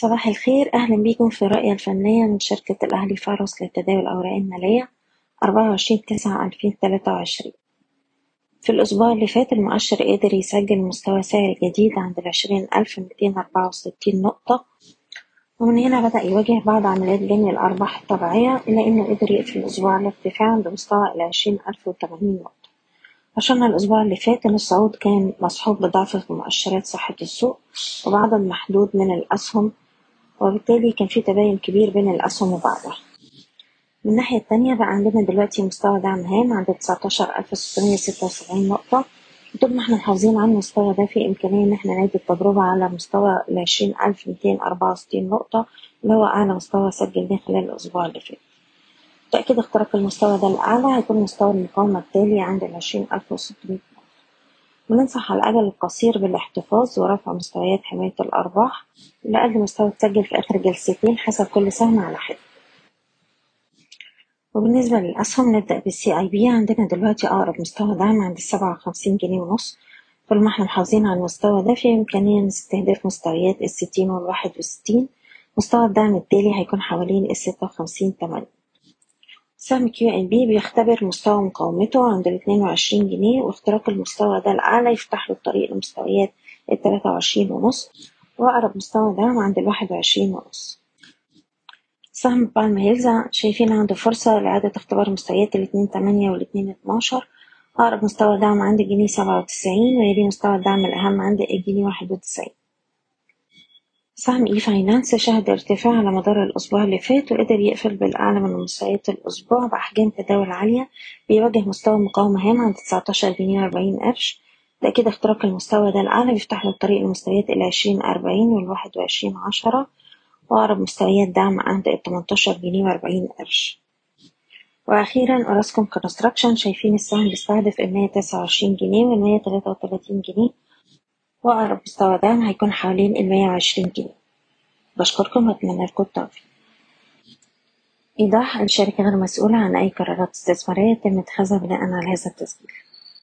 صباح الخير. أهلا بيكم في الرؤية الفنية من شركة الأهلي فارس لتداول الأوراق المالية أربعة وعشرين تسعة ألفين تلاتة وعشرين. في الأسبوع اللي فات المؤشر قدر يسجل مستوى سعر جديد عند العشرين ألف ميتين أربعة وستين نقطة. ومن هنا بدأ يواجه بعض عمليات جني الأرباح الطبيعية إلا إنه قدر يقفل الأسبوع على ارتفاع عند مستوى العشرين ألف وتمانين نقطة. عشان الأسبوع اللي فات إن الصعود كان مصحوب بضعف في مؤشرات صحة السوق وبعدد محدود من الأسهم وبالتالي كان في تباين كبير بين الأسهم وبعضها من الناحية التانية بقى عندنا دلوقتي مستوى دعم هام عند تسعتاشر ألف ستمية ستة وسبعين نقطة طول ما إحنا محافظين على المستوى ده في إمكانية إن إحنا نعيد التجربة على مستوى العشرين ألف ميتين أربعة وستين نقطة اللي هو أعلى مستوى سجلناه خلال الأسبوع اللي فات. تأكيد اختراق المستوى ده الأعلى هيكون مستوى المقاومة التالي عند العشرين ألف نقطة. بننصح على الأجل القصير بالاحتفاظ ورفع مستويات حماية الأرباح لأقل مستوى اتسجل في آخر جلستين حسب كل سهم على حدة. وبالنسبة للأسهم نبدأ بالسي أي بي عندنا دلوقتي أقرب مستوى دعم عند السبعة وخمسين جنيه ونص. طول ما إحنا محافظين على المستوى ده في إمكانية نستهدف مستويات الستين والواحد وستين. مستوى الدعم التالي هيكون حوالين الستة وخمسين تمانية. سهم كيو ان بي بيختبر مستوى مقاومته عند الاتنين وعشرين جنيه واختراق المستوى ده الأعلى يفتح له الطريق لمستويات التلاتة وعشرين ونص وأقرب مستوى دعم عند الواحد وعشرين ونص. سهم بالم هيلز شايفين عنده فرصة لإعادة اختبار مستويات الاتنين تمانية والاتنين اتناشر. أقرب مستوى دعم عند الجنيه سبعة وتسعين ويلي مستوى الدعم الأهم عند الجنيه واحد وتسعين. سهم اي فاينانس شهد ارتفاع على مدار الأسبوع اللي فات وقدر يقفل بالأعلى من مستويات الأسبوع بأحجام تداول عالية بيواجه مستوى مقاومة هام عند تسعتاشر جنيه وأربعين قرش. تأكيد اختراق المستوى ده الأعلى بيفتح له الطريق لمستويات العشرين أربعين والواحد وعشرين عشرة وأقرب مستويات دعم عند التمنتاشر جنيه وأربعين قرش. وأخيرا أوراسكوم كونستراكشن شايفين السهم بيستهدف تسعة وعشرين جنيه والمية تلاتة وتلاتين جنيه. وأقرب مستوى دعم هيكون حوالين المية وعشرين جنيه. بشكركم وأتمنى لكم التوفيق. إيضاح الشركة غير مسؤولة عن أي قرارات استثمارية يتم اتخاذها بناء على هذا التسجيل.